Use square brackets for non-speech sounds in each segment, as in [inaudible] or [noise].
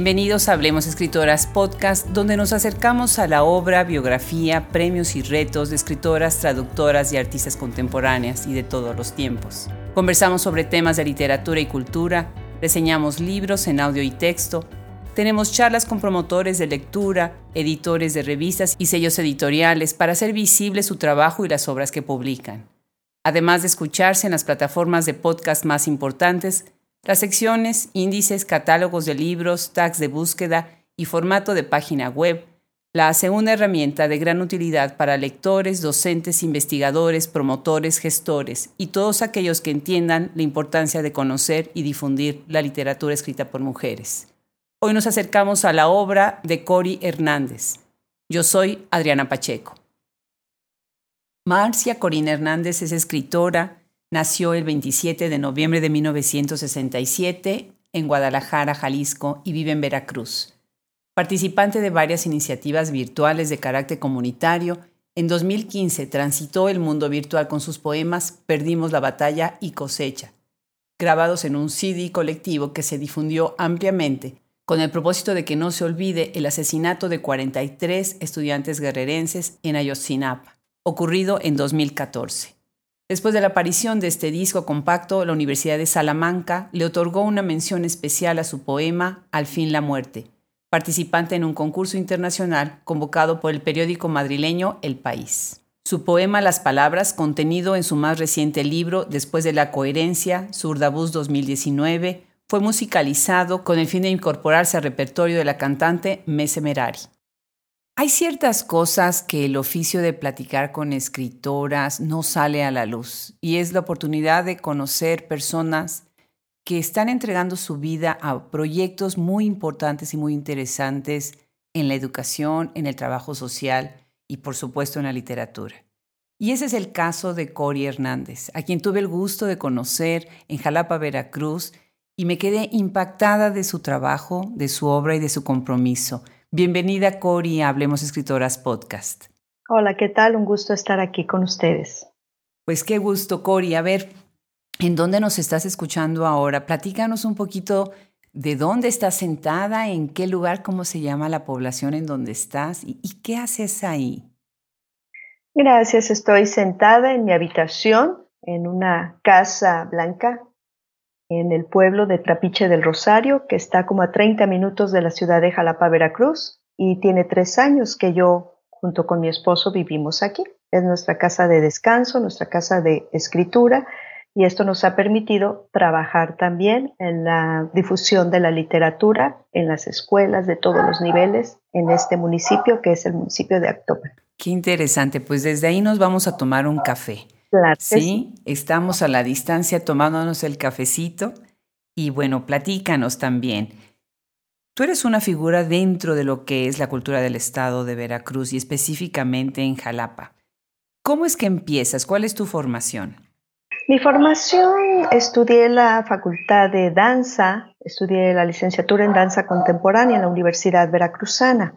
Bienvenidos a Hablemos Escritoras Podcast, donde nos acercamos a la obra, biografía, premios y retos de escritoras, traductoras y artistas contemporáneas y de todos los tiempos. Conversamos sobre temas de literatura y cultura, reseñamos libros en audio y texto, tenemos charlas con promotores de lectura, editores de revistas y sellos editoriales para hacer visible su trabajo y las obras que publican. Además de escucharse en las plataformas de podcast más importantes, las secciones, índices, catálogos de libros, tags de búsqueda y formato de página web la hace una herramienta de gran utilidad para lectores, docentes, investigadores, promotores, gestores y todos aquellos que entiendan la importancia de conocer y difundir la literatura escrita por mujeres. Hoy nos acercamos a la obra de Cori Hernández. Yo soy Adriana Pacheco. Marcia Corina Hernández es escritora, Nació el 27 de noviembre de 1967 en Guadalajara, Jalisco, y vive en Veracruz. Participante de varias iniciativas virtuales de carácter comunitario, en 2015 transitó el mundo virtual con sus poemas Perdimos la batalla y Cosecha, grabados en un CD colectivo que se difundió ampliamente con el propósito de que no se olvide el asesinato de 43 estudiantes guerrerenses en Ayotzinapa, ocurrido en 2014. Después de la aparición de este disco compacto, la Universidad de Salamanca le otorgó una mención especial a su poema Al fin la muerte, participante en un concurso internacional convocado por el periódico madrileño El País. Su poema Las Palabras, contenido en su más reciente libro Después de la Coherencia, Surdabús 2019, fue musicalizado con el fin de incorporarse al repertorio de la cantante Mese Merari. Hay ciertas cosas que el oficio de platicar con escritoras no sale a la luz y es la oportunidad de conocer personas que están entregando su vida a proyectos muy importantes y muy interesantes en la educación, en el trabajo social y por supuesto en la literatura. Y ese es el caso de Cori Hernández, a quien tuve el gusto de conocer en Jalapa, Veracruz, y me quedé impactada de su trabajo, de su obra y de su compromiso. Bienvenida Cori a Hablemos Escritoras Podcast. Hola, ¿qué tal? Un gusto estar aquí con ustedes. Pues qué gusto, Cori. A ver, ¿en dónde nos estás escuchando ahora? Platícanos un poquito de dónde estás sentada, en qué lugar, cómo se llama la población en donde estás y, y qué haces ahí. Gracias, estoy sentada en mi habitación, en una casa blanca en el pueblo de Trapiche del Rosario, que está como a 30 minutos de la ciudad de Jalapa, Veracruz, y tiene tres años que yo, junto con mi esposo, vivimos aquí. Es nuestra casa de descanso, nuestra casa de escritura, y esto nos ha permitido trabajar también en la difusión de la literatura en las escuelas de todos los niveles en este municipio, que es el municipio de Actopan. Qué interesante, pues desde ahí nos vamos a tomar un café. ¿Sí? estamos a la distancia tomándonos el cafecito y bueno, platícanos también. Tú eres una figura dentro de lo que es la cultura del estado de Veracruz y específicamente en Jalapa. ¿Cómo es que empiezas? ¿Cuál es tu formación? Mi formación, estudié la facultad de danza, estudié la licenciatura en danza contemporánea en la Universidad Veracruzana.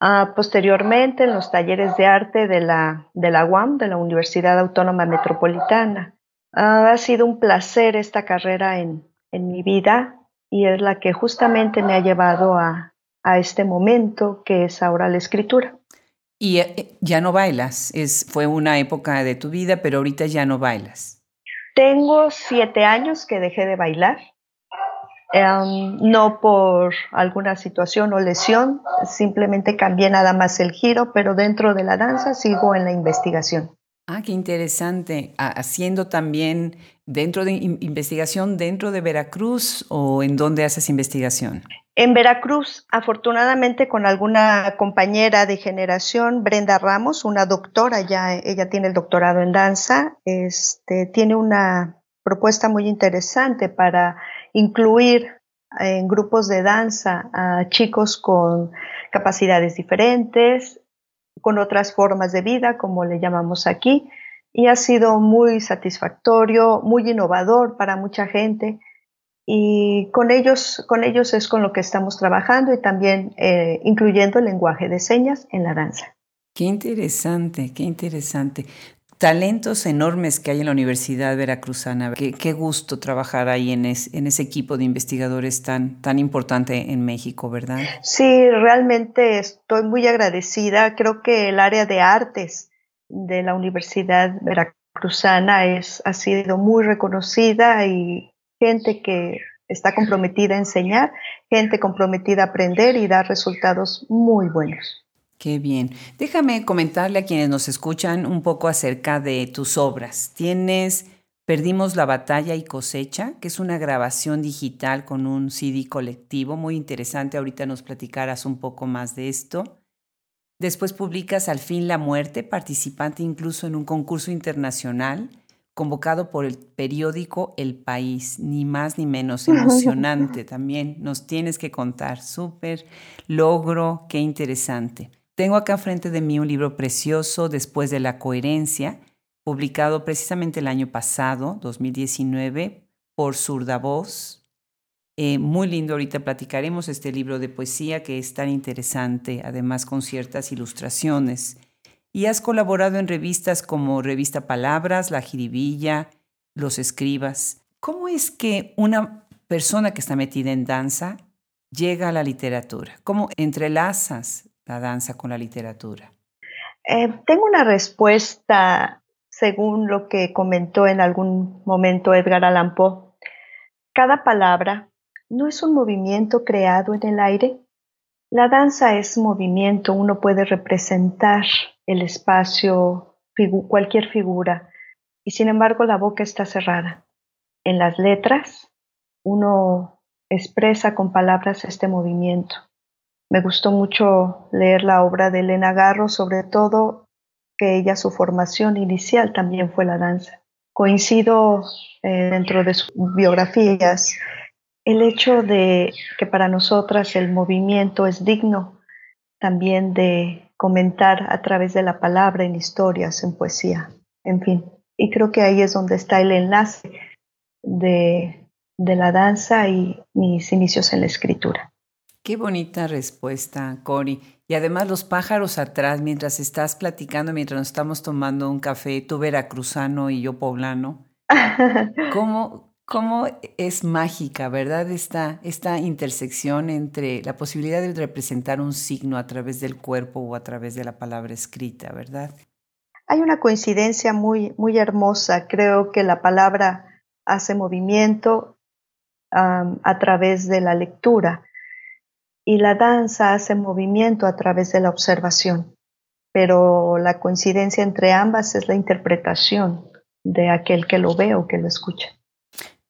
Ah, posteriormente, en los talleres de arte de la, de la UAM, de la Universidad Autónoma Metropolitana. Ah, ha sido un placer esta carrera en, mi vida y es la que justamente me ha llevado a, este momento que es ahora la escritura. Y eh, ya no bailas, es, fue una época de tu vida, pero ahorita ya no bailas. Tengo siete años que dejé de bailar. Em, no por alguna situación o lesión, simplemente cambié nada más el giro, pero dentro de la danza sigo en la investigación. Ah, qué interesante. Haciendo también dentro de investigación dentro de Veracruz o en dónde haces investigación? En Veracruz, afortunadamente con alguna compañera de generación, Brenda Ramos, una doctora, ya ella tiene el doctorado en danza, este, tiene una propuesta muy interesante para incluir en grupos de danza a chicos con capacidades diferentes, con otras formas de vida, como le llamamos aquí, y ha sido muy satisfactorio, muy innovador para mucha gente. Y con ellos, con ellos es con lo que estamos trabajando y también eh, incluyendo el lenguaje de señas en la danza. Qué interesante, qué interesante. Talentos enormes que hay en la Universidad Veracruzana. Qué, gusto trabajar ahí en, en, ese equipo de investigadores tan, tan importante en México, ¿verdad? Sí, realmente estoy muy agradecida. Creo que el área de artes de la Universidad Veracruzana es, ha sido muy reconocida y gente que está comprometida a enseñar, gente comprometida a aprender y dar resultados muy buenos. Qué bien. Déjame comentarle a quienes nos escuchan un poco acerca de tus obras. Tienes Perdimos la batalla y cosecha, que es una grabación digital con un CD colectivo muy interesante. Ahorita nos platicarás un poco más de esto. Después publicas Al fin la muerte, participante incluso en un concurso internacional convocado por el periódico El País, ni más ni menos emocionante también. Nos tienes que contar, súper logro, qué interesante. Tengo acá frente de mí un libro precioso, Después de la Coherencia, publicado precisamente el año pasado, 2019, por Surda Voz. Eh, muy lindo, ahorita platicaremos este libro de poesía que es tan interesante, además con ciertas ilustraciones. Y has colaborado en revistas como Revista Palabras, La Jiribilla, Los Escribas. ¿Cómo es que una persona que está metida en danza llega a la literatura? ¿Cómo entrelazas la danza con la literatura? Eh, tengo una respuesta según lo que comentó en algún momento Edgar Allan Poe. Cada palabra no es un movimiento creado en el aire. La danza es movimiento, uno puede representar el espacio, cualquier figura, y sin embargo la boca está cerrada. En las letras, uno expresa con palabras este movimiento. Me gustó mucho leer la obra de Elena Garro, sobre todo que ella su formación inicial también fue la danza. Coincido eh, dentro de sus biografías el hecho de que para nosotras el movimiento es digno también de comentar a través de la palabra en historias, en poesía, en fin. Y creo que ahí es donde está el enlace de, de la danza y mis inicios en la escritura. Qué bonita respuesta, Cori. Y además los pájaros atrás, mientras estás platicando, mientras nos estamos tomando un café, tú veracruzano y yo poblano. [laughs] ¿Cómo, cómo es mágica, verdad? Esta, esta intersección entre la posibilidad de representar un signo a través del cuerpo o a través de la palabra escrita, ¿verdad? Hay una coincidencia muy, muy hermosa. Creo que la palabra hace movimiento a través de la lectura y la danza hace movimiento a través de la observación, pero la coincidencia entre ambas es la interpretación de aquel que lo ve o que lo escucha.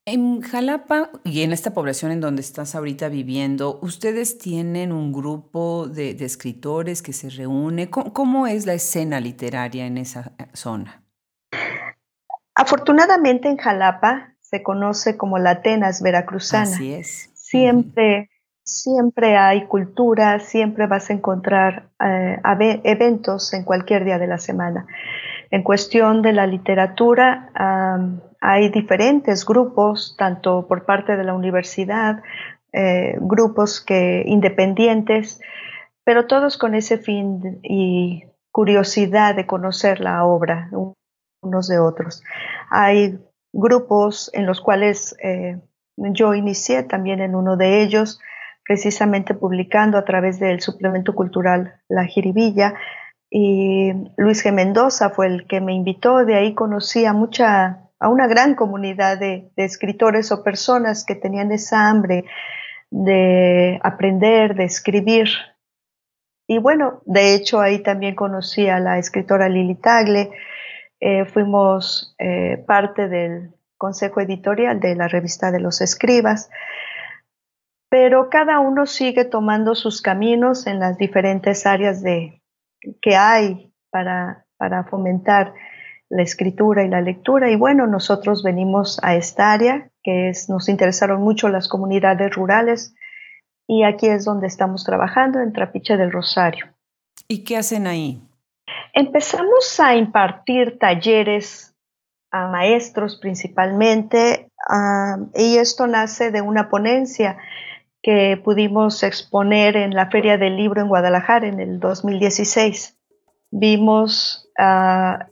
En Jalapa y en esta población en donde estás ahorita viviendo, ¿ustedes tienen un grupo de, escritores que se reúne? ¿Cómo, es la escena literaria en esa zona? Afortunadamente en Jalapa se conoce como la Atenas veracruzana. Así es. Siempre siempre hay cultura, siempre vas a encontrar eh, eventos en cualquier día de la semana. En cuestión de la literatura, hay diferentes grupos, tanto por parte de la universidad, eh, grupos que independientes, pero todos con ese fin y curiosidad de conocer la obra unos de otros. Hay grupos en los cuales eh, yo inicié también en uno de ellos, precisamente publicando a través del suplemento cultural La Jiribilla. Y Luis G. Mendoza fue el que me invitó, de ahí conocí a mucha, a una gran comunidad de, escritores o personas que tenían esa hambre de aprender, de escribir. Y bueno, de hecho ahí también conocí a la escritora Lili Tagle, eh, fuimos eh, parte del consejo editorial de la revista de los escribas pero cada uno sigue tomando sus caminos en las diferentes áreas de, que hay para, para fomentar la escritura y la lectura. Y bueno, nosotros venimos a esta área, que es, nos interesaron mucho las comunidades rurales, y aquí es donde estamos trabajando, en Trapiche del Rosario. ¿Y qué hacen ahí? Empezamos a impartir talleres a maestros principalmente, ah, y esto nace de una ponencia que pudimos exponer en la Feria del Libro en Guadalajara en el 2016. Vimos ah,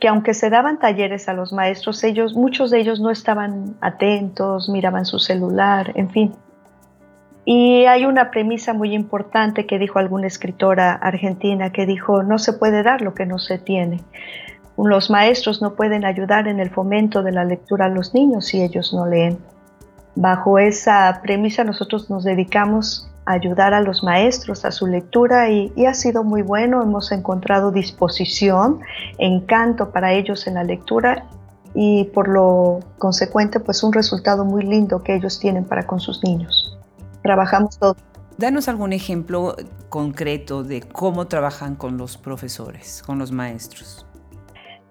que aunque se daban talleres a los maestros, ellos, muchos de ellos no estaban atentos, miraban su celular, en fin. Y hay una premisa muy importante que dijo alguna escritora argentina que dijo, no se puede dar lo que no se tiene. Los maestros no pueden ayudar en el fomento de la lectura a los niños si ellos no leen. Bajo esa premisa nosotros nos dedicamos a ayudar a los maestros a su lectura y, ha sido muy bueno. Hemos encontrado disposición, encanto para ellos en la lectura y por lo consecuente pues un resultado muy lindo que ellos tienen para con sus niños. Trabajamos todo. Danos algún ejemplo concreto de cómo trabajan con los profesores, con los maestros.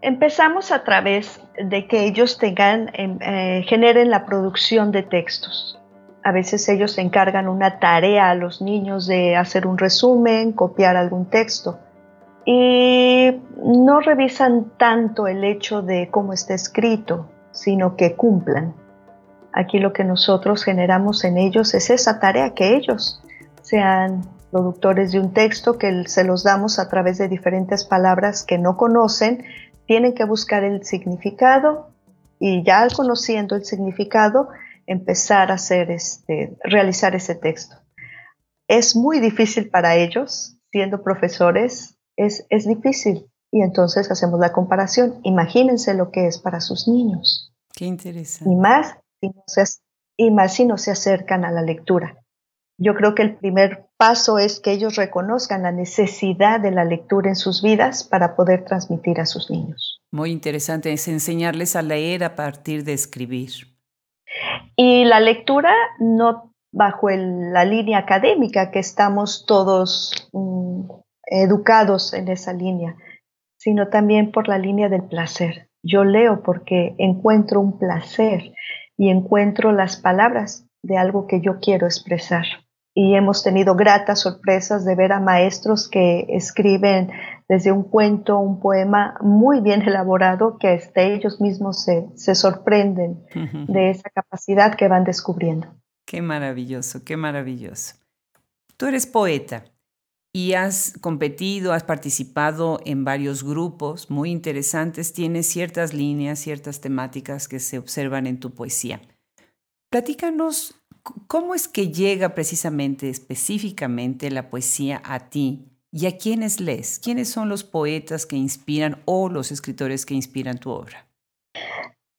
Empezamos a través de que ellos tengan, em, eh, generen la producción de textos. A veces ellos encargan una tarea a los niños de hacer un resumen, copiar algún texto. Y no revisan tanto el hecho de cómo está escrito, sino que cumplan. Aquí lo que nosotros generamos en ellos es esa tarea que ellos sean productores de un texto que se los damos a través de diferentes palabras que no conocen, tienen que buscar el significado y ya conociendo el significado, empezar a hacer este, realizar ese texto. Es muy difícil para ellos, siendo profesores, es, es difícil. Y entonces hacemos la comparación. Imagínense lo que es para sus niños. Qué interesante. Y más si no se, y más si no se acercan a la lectura. Yo creo que el primer paso es que ellos reconozcan la necesidad de la lectura en sus vidas para poder transmitir a sus niños. Muy interesante, es enseñarles a leer a partir de escribir. Y la lectura no bajo la línea académica, que estamos todos mm, educados en esa línea, sino también por la línea del placer. Yo leo porque encuentro un placer y encuentro las palabras de algo que yo quiero expresar y hemos tenido gratas sorpresas de ver a maestros que escriben desde un cuento, un poema muy bien elaborado que hasta ellos mismos se, se sorprenden de esa capacidad que van descubriendo. Qué maravilloso, qué maravilloso. Tú eres poeta y has competido, has participado en varios grupos muy interesantes, tienes ciertas líneas, ciertas temáticas que se observan en tu poesía. Platícanos ¿Cómo es que llega precisamente, específicamente la poesía a ti y a quiénes lees? ¿Quiénes son los poetas que inspiran o los escritores que inspiran tu obra?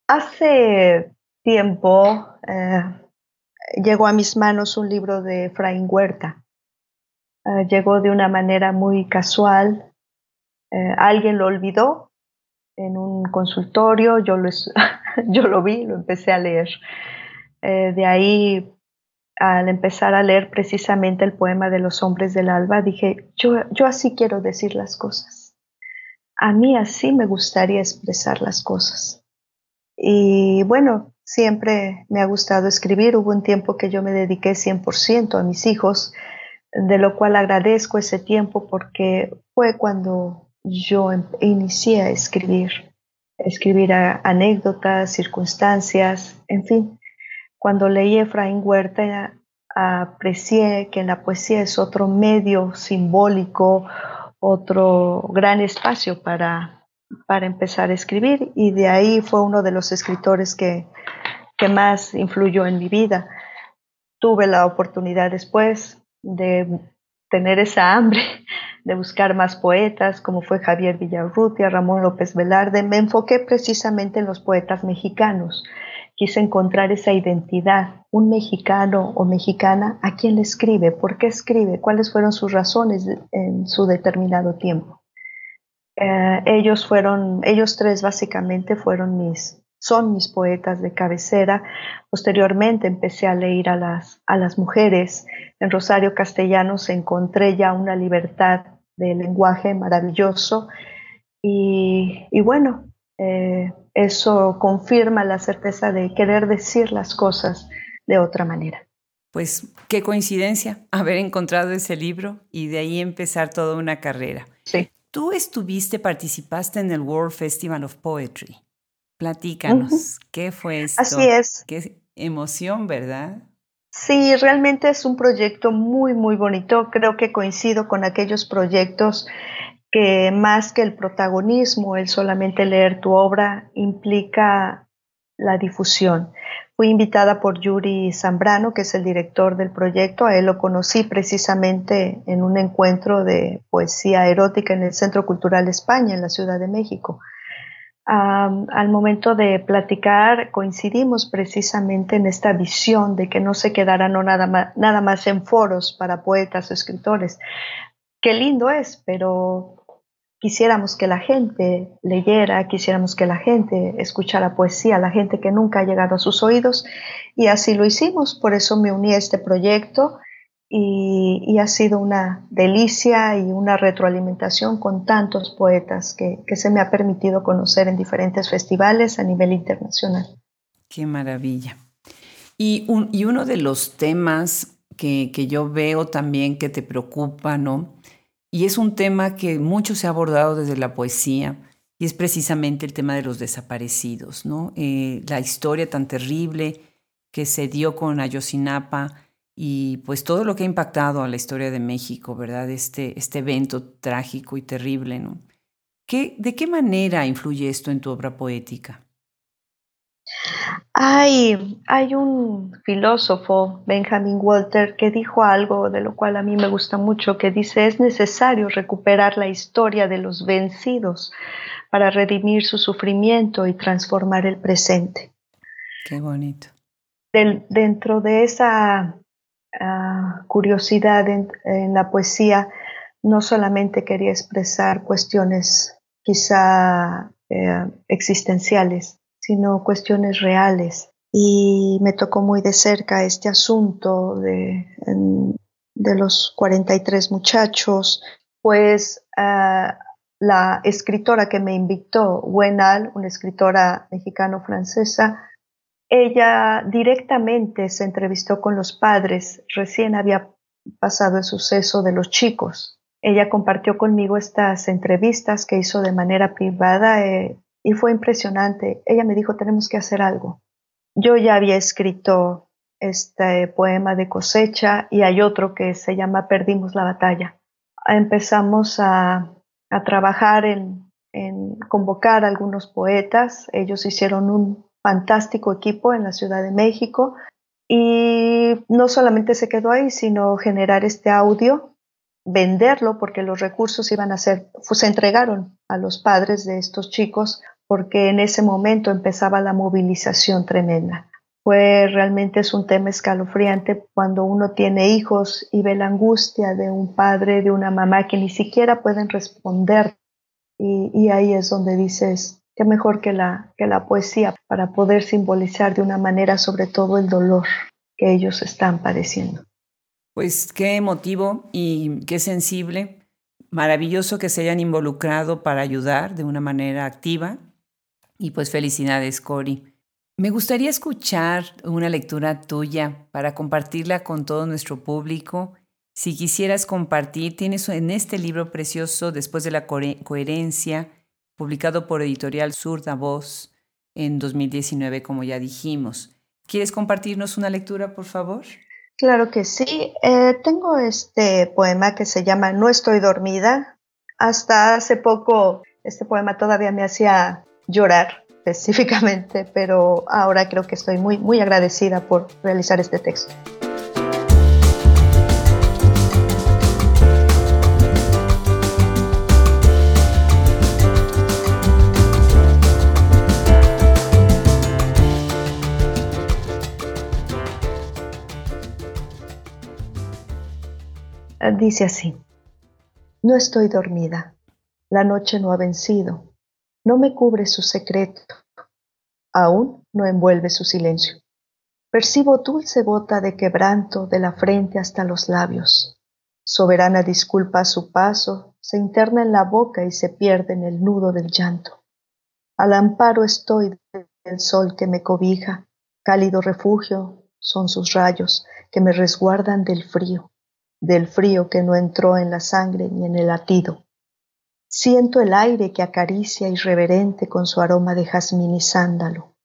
Hace tiempo eh, llegó a mis manos un libro de Efraín Huerta. Eh, llegó de una manera muy casual. Eh, alguien lo olvidó en un consultorio, yo lo, [laughs] yo lo vi, lo empecé a leer. De ahí al empezar a leer precisamente el poema de los hombres del alba, dije, yo, yo así quiero decir las cosas. A mí así me gustaría expresar las cosas. Y bueno, siempre me ha gustado escribir. Hubo un tiempo que yo me dediqué 100% a mis hijos, de lo cual agradezco ese tiempo porque fue cuando yo em, inicié a escribir, escribir anécdotas, circunstancias, en fin. Cuando leí Efraín Huerta, aprecié que la poesía es otro medio simbólico, otro gran espacio para, para empezar a escribir y de ahí fue uno de los escritores que, que más influyó en mi vida. Tuve la oportunidad después de tener esa hambre [laughs] de buscar más poetas, como fue Javier Villarrutia, Ramón López Velarde. Me enfoqué precisamente en los poetas mexicanos quise encontrar esa identidad, un mexicano o mexicana, a quién le escribe, por qué escribe, cuáles fueron sus razones en su determinado tiempo. Eh, ellos fueron, ellos tres básicamente fueron mis, son mis poetas de cabecera. Posteriormente empecé a leer a las, a las mujeres. En Rosario Castellanos encontré ya una libertad de lenguaje maravilloso y, y bueno, eh, eso confirma la certeza de querer decir las cosas de otra manera. Pues qué coincidencia haber encontrado ese libro y de ahí empezar toda una carrera. Sí. Tú estuviste, participaste en el World Festival of Poetry. Platícanos, ¿qué fue esto? Así es. Qué emoción, ¿verdad? Sí, realmente es un proyecto muy, muy bonito. Creo que coincido con aquellos proyectos que más que el protagonismo, el solamente leer tu obra implica la difusión. Fui invitada por Yuri Zambrano, que es el director del proyecto. A él lo conocí precisamente en un encuentro de poesía erótica en el Centro Cultural España, en la Ciudad de México. al momento de platicar, coincidimos precisamente en esta visión de que no se quedará no nada nada más en foros para poetas o escritores. Qué lindo es, pero quisiéramos que la gente leyera, quisiéramos que la gente escuchara poesía, la gente que nunca ha llegado a sus oídos, y así lo hicimos, por eso me uní a este proyecto y, ha sido una delicia y una retroalimentación con tantos poetas que, se me ha permitido conocer en diferentes festivales a nivel internacional. Qué maravilla. Y, uno de los temas que, que yo veo también que te preocupa, ¿no? Y es un tema que mucho se ha abordado desde la poesía y es precisamente el tema de los desaparecidos, ¿no? Eh, la historia tan terrible que se dio con Ayotzinapa y pues todo lo que ha impactado a la historia de México, ¿verdad? Este, este evento trágico y terrible, ¿no? ¿Qué, ¿De qué manera influye esto en tu obra poética? Hay, hay un filósofo, Benjamin Walter, que dijo algo de lo cual a mí me gusta mucho, que dice, es necesario recuperar la historia de los vencidos para redimir su sufrimiento y transformar el presente. Qué bonito. dentro de esa ah, curiosidad en, la poesía, no solamente quería expresar cuestiones quizá eh, existenciales, sino cuestiones reales. Y me tocó muy de cerca este asunto de, de los 43 muchachos, pues ah, la escritora que me invitó, Wenal, una escritora mexicano-francesa, ella directamente se entrevistó con los padres, recién había pasado el suceso de los chicos. Ella compartió conmigo estas entrevistas que hizo de manera privada. Eh, y fue impresionante. Ella me dijo, tenemos que hacer algo. Yo ya había escrito este poema de cosecha y hay otro que se llama Perdimos la batalla. Empezamos a, trabajar en, en convocar a algunos poetas. Ellos hicieron un fantástico equipo en la Ciudad de México y no solamente se quedó ahí, sino generar este audio venderlo porque los recursos iban a ser, se entregaron a los padres de estos chicos porque en ese momento empezaba la movilización tremenda. Pues realmente es un tema escalofriante cuando uno tiene hijos y ve la angustia de un padre, de una mamá que ni siquiera pueden responder. Y, y ahí es donde dices, qué mejor que la, que la poesía para poder simbolizar de una manera sobre todo el dolor que ellos están padeciendo. Pues qué emotivo y qué sensible. Maravilloso que se hayan involucrado para ayudar de una manera activa. Y pues felicidades, Cori. Me gustaría escuchar una lectura tuya para compartirla con todo nuestro público. Si quisieras compartir, tienes en este libro precioso, Después de la Coherencia, publicado por Editorial Surda Voz en 2019, como ya dijimos. ¿Quieres compartirnos una lectura, por favor? Claro que sí. Eh, tengo este poema que se llama No estoy dormida. Hasta hace poco este poema todavía me hacía llorar [laughs] específicamente, pero ahora creo que estoy muy, muy agradecida por realizar este texto. Dice así, no estoy dormida, la noche no ha vencido, no me cubre su secreto, aún no envuelve su silencio. Percibo dulce gota de quebranto de la frente hasta los labios. Soberana disculpa a su paso, se interna en la boca y se pierde en el nudo del llanto. Al amparo estoy del sol que me cobija, cálido refugio son sus rayos que me resguardan del frío del frío que no entró en la sangre ni en el latido. Siento el aire que acaricia irreverente con su aroma de jazmín y sándalo,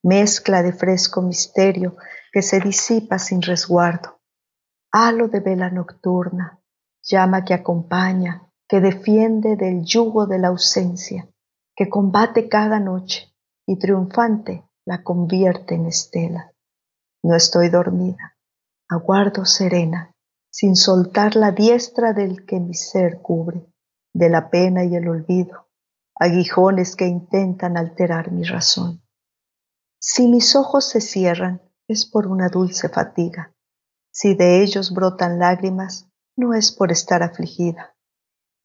mezcla de fresco misterio que se disipa sin resguardo, halo de vela nocturna, llama que acompaña, que defiende del yugo de la ausencia, que combate cada noche y triunfante la convierte en estela. No estoy dormida, aguardo serena, sin soltar la diestra del que mi ser cubre, de la pena y el olvido, aguijones que intentan alterar mi razón. Si mis ojos se cierran, es por una dulce fatiga. Si de ellos brotan lágrimas, no es por estar afligida.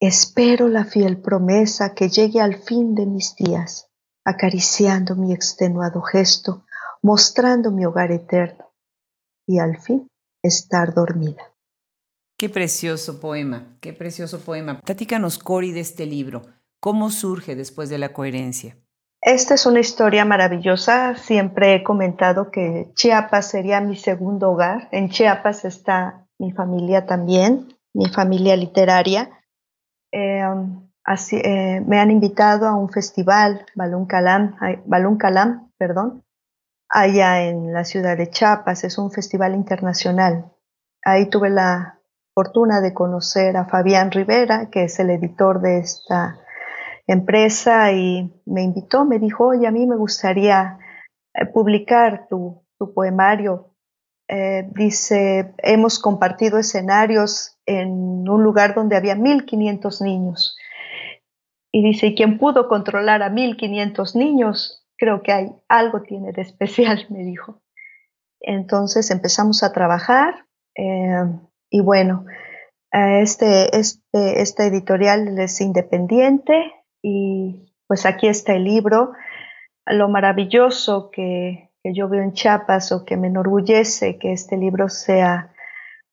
Espero la fiel promesa que llegue al fin de mis días, acariciando mi extenuado gesto, mostrando mi hogar eterno, y al fin estar dormida. Qué precioso poema, qué precioso poema. Platícanos, Cori, de este libro. ¿Cómo surge después de la coherencia? Esta es una historia maravillosa. Siempre he comentado que Chiapas sería mi segundo hogar. En Chiapas está mi familia también, mi familia literaria. Eh, así, eh, me han invitado a un festival, Balún Calam, Balún Calam, perdón, allá en la ciudad de Chiapas. Es un festival internacional. Ahí tuve la fortuna de conocer a Fabián Rivera, que es el editor de esta empresa y me invitó, me dijo, oye, a mí me gustaría eh, publicar tu, poemario. Eh, dice, hemos compartido escenarios en un lugar donde había 1.500 niños. Y dice, ¿y quién pudo controlar a 1.500 niños? Creo que hay algo tiene de especial, [laughs] me dijo. Entonces empezamos a trabajar eh, y bueno, este, este, esta editorial es independiente, y pues aquí está el libro. Lo maravilloso que, yo veo en Chiapas o que me enorgullece que este libro sea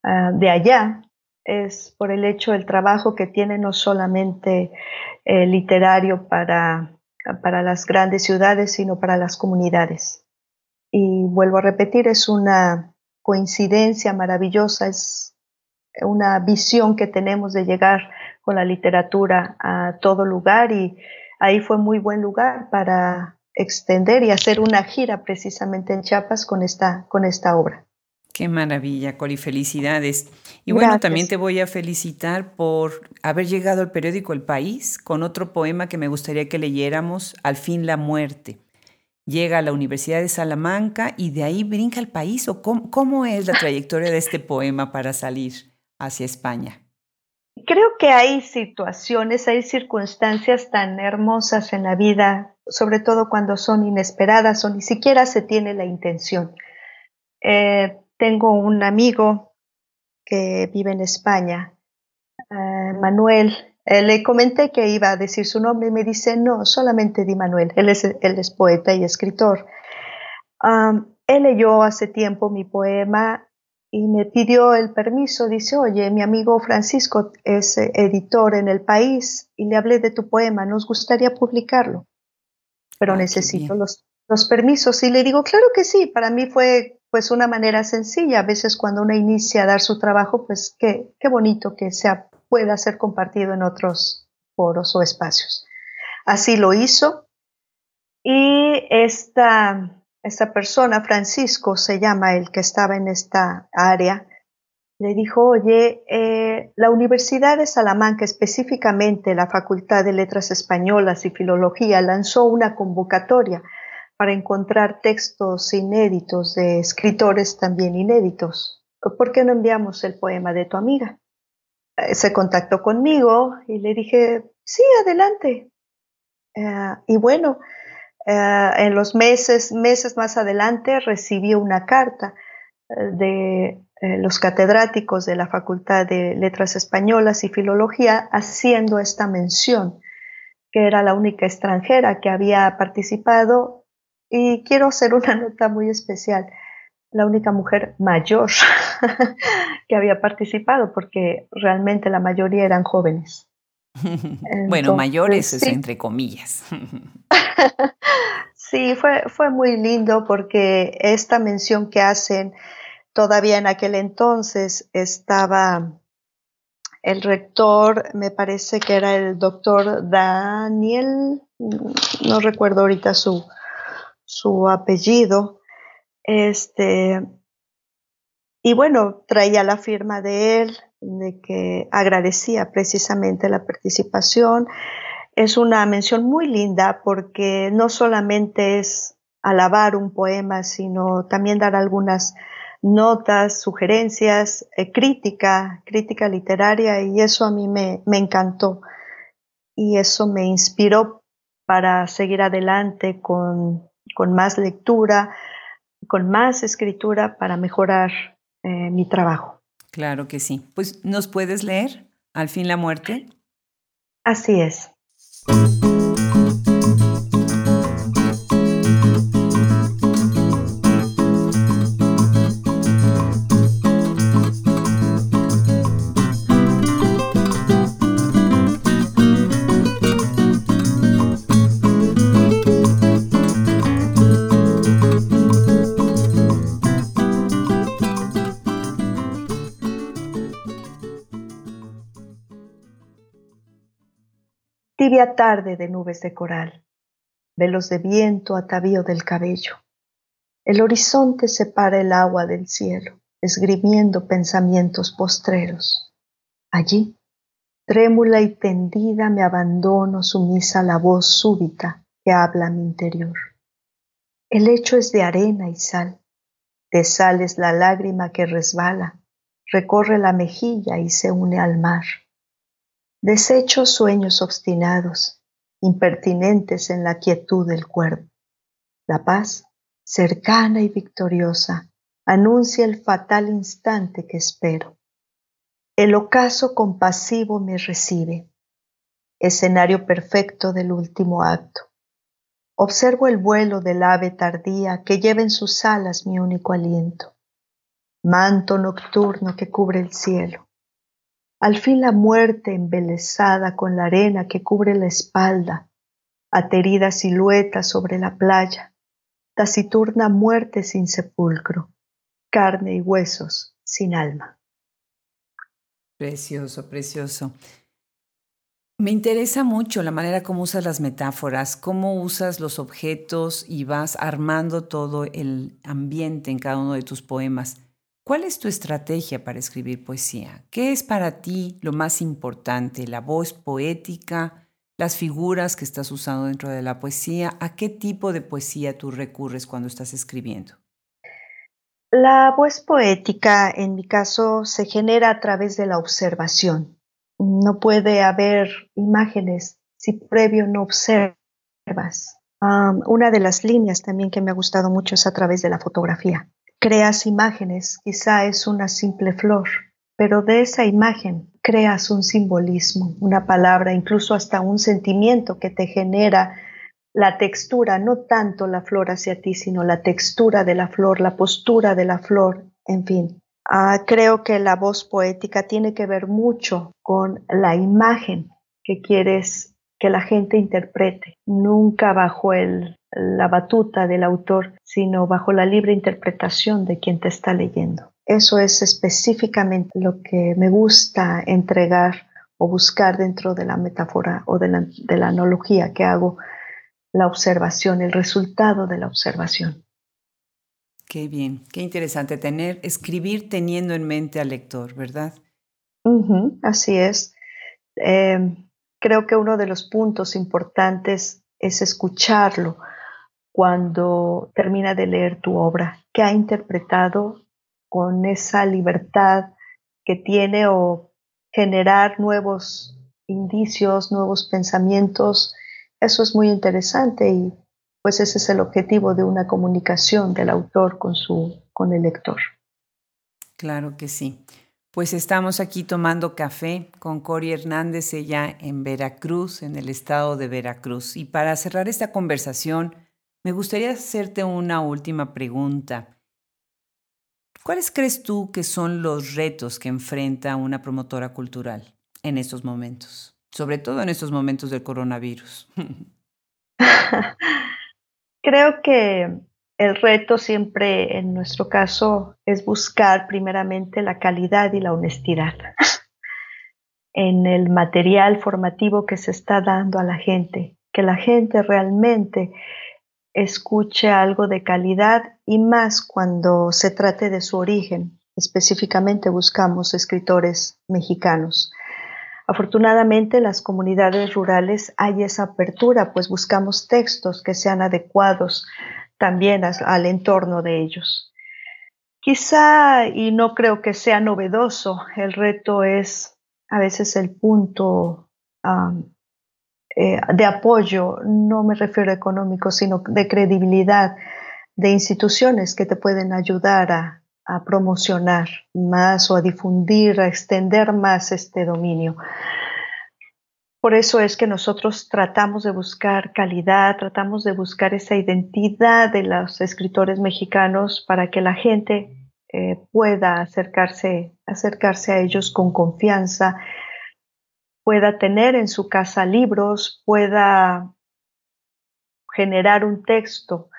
ah, de allá es por el hecho del trabajo que tiene no solamente eh, literario para, para las grandes ciudades, sino para las comunidades. Y vuelvo a repetir, es una coincidencia maravillosa, es una visión que tenemos de llegar con la literatura a todo lugar y ahí fue muy buen lugar para extender y hacer una gira precisamente en Chiapas con esta, con esta obra. Qué maravilla, Cori, felicidades. Y bueno, también te voy a felicitar por haber llegado al periódico El País con otro poema que me gustaría que leyéramos, Al fin la muerte. Llega a la Universidad de Salamanca y de ahí brinca al país. ¿O cómo, cómo es la trayectoria de este poema para salir hacia España? Creo que hay situaciones, hay circunstancias tan hermosas en la vida, sobre todo cuando son inesperadas o ni siquiera se tiene la intención. Eh, tengo un amigo que vive en España, eh, Manuel. Eh, le comenté que iba a decir su nombre y me dice, no, solamente di Manuel. Él es, él es poeta y escritor. él leyó hace tiempo mi poema y me pidió el permiso, dice, oye, mi amigo Francisco es eh, editor en el país y le hablé de tu poema, nos gustaría publicarlo, pero ah, necesito los, los, permisos. Y le digo, claro que sí, para mí fue pues una manera sencilla, a veces cuando uno inicia a dar su trabajo, pues qué, qué bonito que sea, pueda ser compartido en otros foros o espacios. Así lo hizo y esta esta persona, Francisco se llama el que estaba en esta área, le dijo, oye, eh, la Universidad de Salamanca, específicamente la Facultad de Letras Españolas y Filología, lanzó una convocatoria para encontrar textos inéditos de escritores también inéditos. ¿Por qué no enviamos el poema de tu amiga? Eh, se contactó conmigo y le dije, sí, adelante. Eh, y bueno, en los meses, meses más adelante recibí una carta eh, de eh, los catedráticos de la Facultad de Letras Españolas y Filología haciendo esta mención, que era la única extranjera que había participado y quiero hacer una nota muy especial, la única mujer mayor [laughs] que había participado, porque realmente la mayoría eran jóvenes. [laughs] bueno, mayores es entre comillas. [laughs] sí, fue, fue muy lindo porque esta mención que hacen todavía en aquel entonces estaba el rector, me parece que era el doctor Daniel, no recuerdo ahorita su, su apellido, este, y bueno, traía la firma de él, de que agradecía precisamente la participación. Es una mención muy linda porque no solamente es alabar un poema, sino también dar algunas notas, sugerencias, eh, crítica, crítica literaria, y eso a mí me, me encantó. Y eso me inspiró para seguir adelante con, con más lectura, con más escritura para mejorar eh, mi trabajo. Claro que sí. Pues, ¿nos puedes leer Al fin la muerte? Así es. Tibia tarde de nubes de coral, velos de viento atavío del cabello. El horizonte separa el agua del cielo, esgrimiendo pensamientos postreros. Allí, trémula y tendida, me abandono sumisa a la voz súbita que habla mi interior. El lecho es de arena y sal, de sal es la lágrima que resbala, recorre la mejilla y se une al mar. Desecho sueños obstinados, impertinentes en la quietud del cuerpo. La paz, cercana y victoriosa, anuncia el fatal instante que espero. El ocaso compasivo me recibe, escenario perfecto del último acto. Observo el vuelo del ave tardía que lleva en sus alas mi único aliento, manto nocturno que cubre el cielo al fin la muerte embelesada con la arena que cubre la espalda, aterida silueta sobre la playa, taciturna muerte sin sepulcro, carne y huesos sin alma. Precioso, precioso. Me interesa mucho la manera como usas las metáforas, cómo usas los objetos y vas armando todo el ambiente en cada uno de tus poemas. ¿Cuál es tu estrategia para escribir poesía? ¿Qué es para ti lo más importante? ¿La voz poética? ¿Las figuras que estás usando dentro de la poesía? ¿A qué tipo de poesía tú recurres cuando estás escribiendo? La voz poética, en mi caso, se genera a través de la observación. No puede haber imágenes si previo no observas. una de las líneas también que me ha gustado mucho es a través de la fotografía creas imágenes, quizá es una simple flor, pero de esa imagen creas un simbolismo, una palabra, incluso hasta un sentimiento que te genera la textura, no tanto la flor hacia ti, sino la textura de la flor, la postura de la flor, en fin. Ah, creo que la voz poética tiene que ver mucho con la imagen que quieres que la gente interprete, nunca bajo el, la batuta del autor, sino bajo la libre interpretación de quien te está leyendo. Eso es específicamente lo que me gusta entregar o buscar dentro de la metáfora o de la, de la analogía que hago, la observación, el resultado de la observación. Qué bien, qué interesante tener, escribir teniendo en mente al lector, ¿verdad? así es. Eh, creo que uno de los puntos importantes es escucharlo cuando termina de leer tu obra, que ha interpretado con esa libertad que tiene o generar nuevos indicios, nuevos pensamientos. Eso es muy interesante y pues ese es el objetivo de una comunicación del autor con su con el lector. Claro que sí. Pues estamos aquí tomando café con Cori Hernández, ella en Veracruz, en el estado de Veracruz. Y para cerrar esta conversación, me gustaría hacerte una última pregunta. ¿Cuáles crees tú que son los retos que enfrenta una promotora cultural en estos momentos? Sobre todo en estos momentos del coronavirus. [laughs] Creo que el reto siempre en nuestro caso es buscar primeramente la calidad y la honestidad [laughs] en el material formativo que se está dando a la gente, que la gente realmente escuche algo de calidad y más cuando se trate de su origen específicamente buscamos escritores mexicanos. Afortunadamente en las comunidades rurales hay esa apertura, pues buscamos textos que sean adecuados también al entorno de ellos. Quizá, y no creo que sea novedoso, el reto es a veces el punto eh, de apoyo, no me refiero a económico, sino de credibilidad de instituciones que te pueden ayudar a, promocionar más o a difundir, a extender más este dominio. Por eso es que nosotros tratamos de buscar calidad, tratamos de buscar esa identidad de los escritores mexicanos para que la gente eh, pueda acercarse, acercarse a ellos con confianza, pueda tener en su casa libros, pueda generar un texto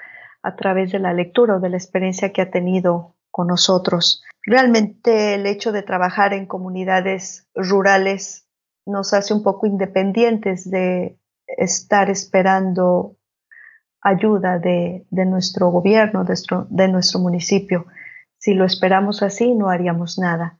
a través de la lectura o de la experiencia que ha tenido con nosotros. Realmente el hecho de trabajar en comunidades rurales nos hace un poco independientes de estar esperando ayuda de, nuestro gobierno, de nuestro municipio. Si lo esperamos así, no haríamos nada.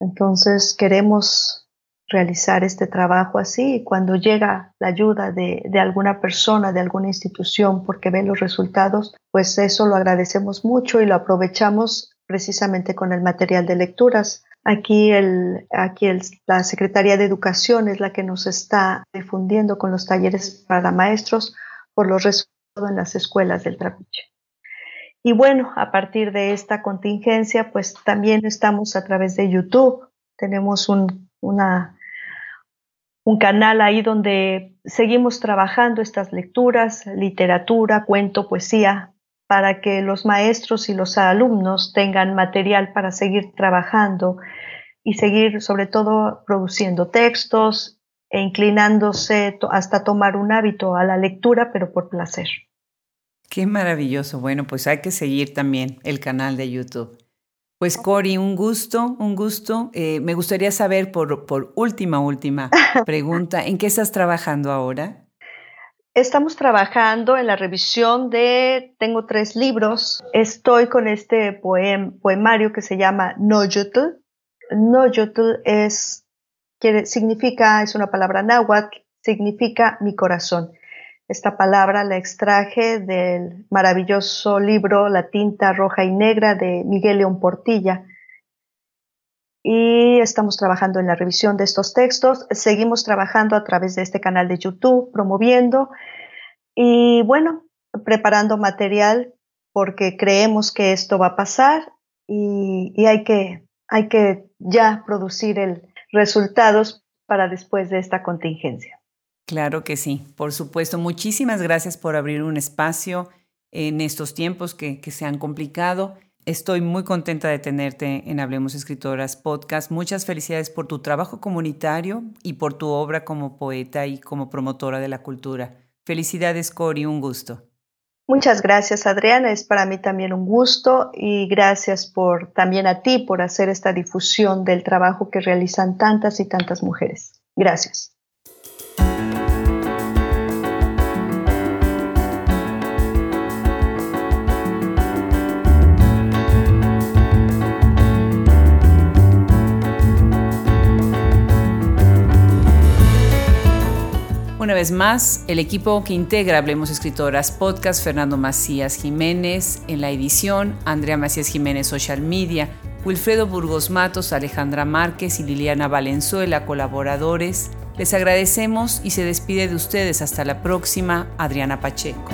Entonces queremos realizar este trabajo así y cuando llega la ayuda de, alguna persona, de alguna institución, porque ve los resultados, pues eso lo agradecemos mucho y lo aprovechamos precisamente con el material de lecturas. Aquí, la Secretaría de Educación es la que nos está difundiendo con los talleres para maestros por los resultados en las escuelas del Trapiche. Y bueno, a partir de esta contingencia, pues también estamos a través de YouTube. Tenemos un canal ahí donde seguimos trabajando estas lecturas, literatura, cuento, poesía, para que los maestros y los alumnos tengan material para seguir trabajando y seguir sobre todo produciendo textos e inclinándose hasta tomar un hábito a la lectura, pero por placer. Qué maravilloso. Bueno, pues hay que seguir también el canal de YouTube. Pues Cori, un gusto, un gusto. Eh, me gustaría saber por, por última, última [laughs] pregunta, ¿en qué estás trabajando ahora? Estamos trabajando en la revisión de, tengo tres libros, estoy con este poem, poemario que se llama Noyotl. Noyotl es, quiere, significa, es una palabra náhuatl, significa mi corazón. Esta palabra la extraje del maravilloso libro La tinta roja y negra de Miguel León Portilla. Y estamos trabajando en la revisión de estos textos. Seguimos trabajando a través de este canal de YouTube, promoviendo y bueno, preparando material porque creemos que esto va a pasar y, y hay, que, hay que ya producir el resultados para después de esta contingencia. Claro que sí, por supuesto. Muchísimas gracias por abrir un espacio en estos tiempos que, se han complicado. Estoy muy contenta de tenerte en Hablemos Escritoras Podcast. Muchas felicidades por tu trabajo comunitario y por tu obra como poeta y como promotora de la cultura. Felicidades, Cori, un gusto. Muchas gracias, Adriana. Es para mí también un gusto y gracias por también a ti por hacer esta difusión del trabajo que realizan tantas y tantas mujeres. Gracias. Una vez más, el equipo que integra Hablemos Escritoras Podcast, Fernando Macías Jiménez en la edición, Andrea Macías Jiménez Social Media, Wilfredo Burgos Matos, Alejandra Márquez y Liliana Valenzuela, colaboradores. Les agradecemos y se despide de ustedes hasta la próxima, Adriana Pacheco.